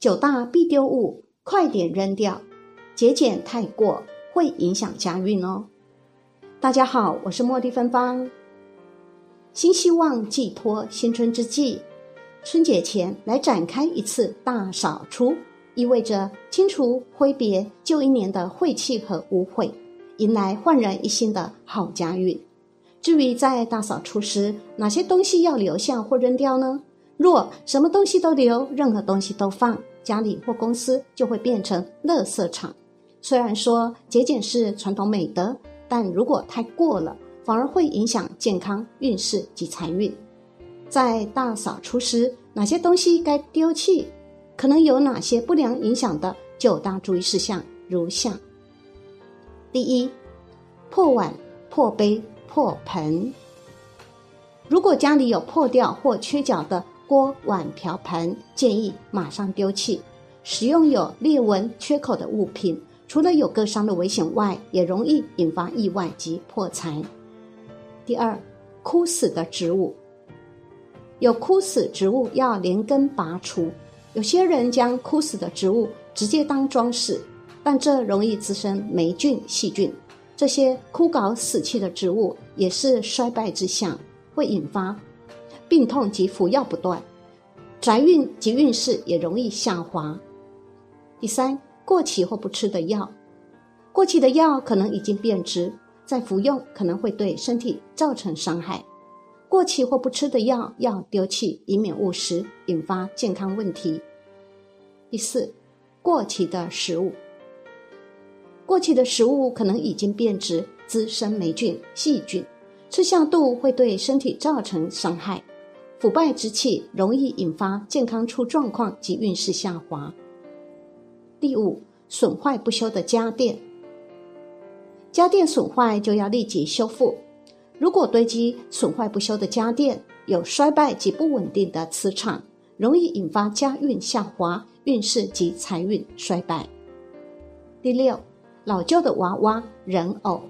九大必丢物，快点扔掉，节俭太过会影响家运哦。大家好，我是茉莉芬芳。新希望寄托新春之际，春节前来展开一次大扫除，意味着清除挥别旧一年的晦气和污秽，迎来焕然一新的好家运。至于在大扫除时，哪些东西要留下或扔掉呢？若什么东西都留，任何东西都放，家里或公司就会变成垃圾场。虽然说节俭是传统美德，但如果太过了，反而会影响健康、运势及财运。在大扫除时，哪些东西该丢弃？可能有哪些不良影响的九大注意事项如下：第一，破碗、破杯、破盆。如果家里有破掉或缺角的，锅碗瓢盆建议马上丢弃。使用有裂纹、缺口的物品，除了有割伤的危险外，也容易引发意外及破财。第二，枯死的植物，有枯死植物要连根拔除。有些人将枯死的植物直接当装饰，但这容易滋生霉菌、细菌。这些枯槁死去的植物也是衰败之象，会引发。病痛及服药不断，宅运及运势也容易下滑。第三，过期或不吃的药，过期的药可能已经变质，再服用可能会对身体造成伤害。过期或不吃的药要丢弃，以免误食引发健康问题。第四，过期的食物，过期的食物可能已经变质，滋生霉菌、细菌，吃下肚会对身体造成伤害。腐败之气容易引发健康出状况及运势下滑。第五，损坏不修的家电，家电损坏就要立即修复。如果堆积损坏不修的家电，有衰败及不稳定的磁场，容易引发家运下滑，运势及财运衰败。第六，老旧的娃娃人偶，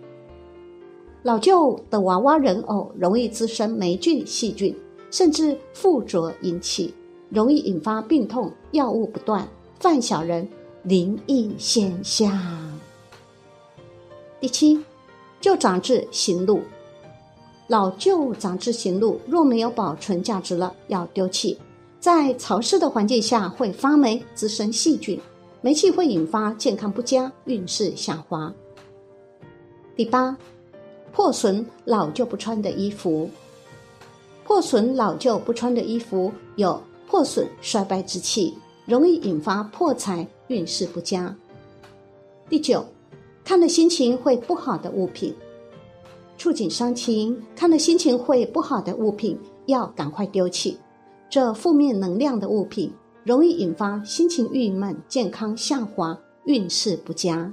老旧的娃娃人偶容易滋生霉菌细菌。甚至附着引起，容易引发病痛，药物不断，犯小人灵异现象。第七，旧杂志行路，老旧杂志行路若没有保存价值了，要丢弃。在潮湿的环境下会发霉，滋生细菌，霉气会引发健康不佳，运势下滑。第八，破损老旧不穿的衣服。破损老旧不穿的衣服有破损衰败之气，容易引发破财，运势不佳。第九，看了心情会不好的物品，触景伤情，看了心情会不好的物品要赶快丢弃。这负面能量的物品容易引发心情郁闷、健康下滑、运势不佳。